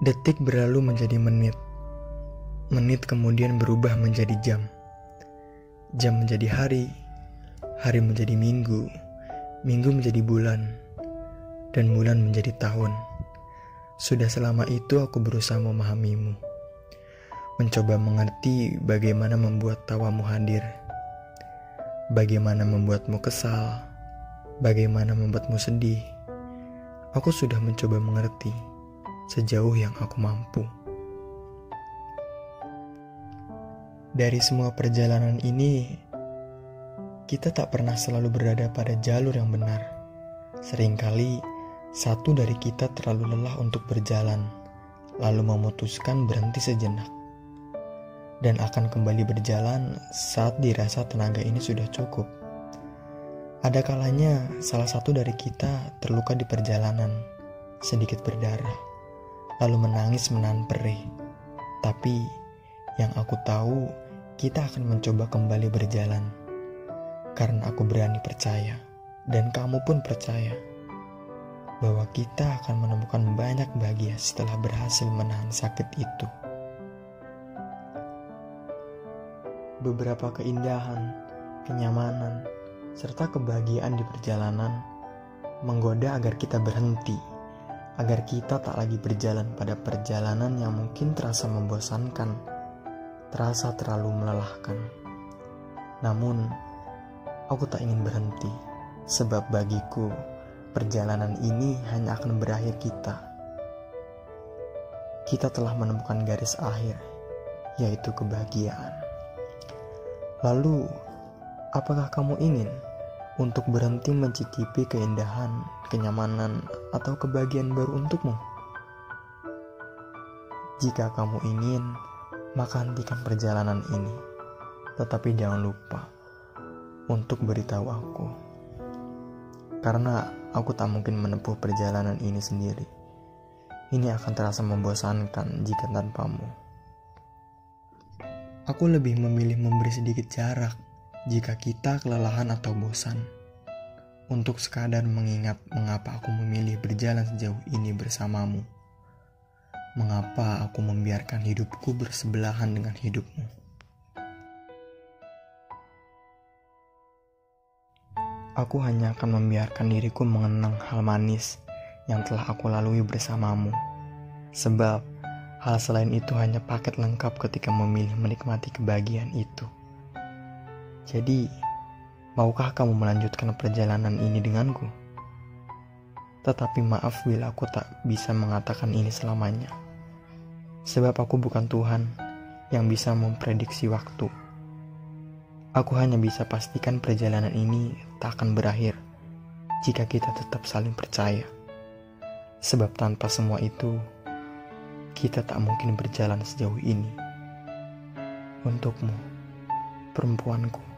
Detik berlalu menjadi menit. Menit kemudian berubah menjadi jam. Jam menjadi hari, hari menjadi minggu, minggu menjadi bulan, dan bulan menjadi tahun. Sudah selama itu aku berusaha memahamimu. Mencoba mengerti bagaimana membuat tawamu hadir. Bagaimana membuatmu kesal. Bagaimana membuatmu sedih. Aku sudah mencoba mengerti sejauh yang aku mampu. Dari semua perjalanan ini, kita tak pernah selalu berada pada jalur yang benar. Seringkali, satu dari kita terlalu lelah untuk berjalan, lalu memutuskan berhenti sejenak. Dan akan kembali berjalan saat dirasa tenaga ini sudah cukup. Ada kalanya salah satu dari kita terluka di perjalanan, sedikit berdarah lalu menangis menahan perih. Tapi yang aku tahu, kita akan mencoba kembali berjalan. Karena aku berani percaya, dan kamu pun percaya, bahwa kita akan menemukan banyak bahagia setelah berhasil menahan sakit itu. Beberapa keindahan, kenyamanan, serta kebahagiaan di perjalanan menggoda agar kita berhenti agar kita tak lagi berjalan pada perjalanan yang mungkin terasa membosankan, terasa terlalu melelahkan. Namun, aku tak ingin berhenti, sebab bagiku perjalanan ini hanya akan berakhir kita. Kita telah menemukan garis akhir, yaitu kebahagiaan. Lalu, apakah kamu ingin? untuk berhenti mencicipi keindahan, kenyamanan, atau kebahagiaan baru untukmu. Jika kamu ingin, maka hentikan perjalanan ini. Tetapi jangan lupa untuk beritahu aku. Karena aku tak mungkin menempuh perjalanan ini sendiri. Ini akan terasa membosankan jika tanpamu. Aku lebih memilih memberi sedikit jarak jika kita kelelahan atau bosan. Untuk sekadar mengingat mengapa aku memilih berjalan sejauh ini bersamamu. Mengapa aku membiarkan hidupku bersebelahan dengan hidupmu. Aku hanya akan membiarkan diriku mengenang hal manis yang telah aku lalui bersamamu. Sebab hal selain itu hanya paket lengkap ketika memilih menikmati kebahagiaan itu. Jadi, maukah kamu melanjutkan perjalanan ini denganku? Tetapi maaf bila aku tak bisa mengatakan ini selamanya. Sebab aku bukan Tuhan yang bisa memprediksi waktu. Aku hanya bisa pastikan perjalanan ini tak akan berakhir jika kita tetap saling percaya. Sebab tanpa semua itu, kita tak mungkin berjalan sejauh ini. Untukmu, perempuanku.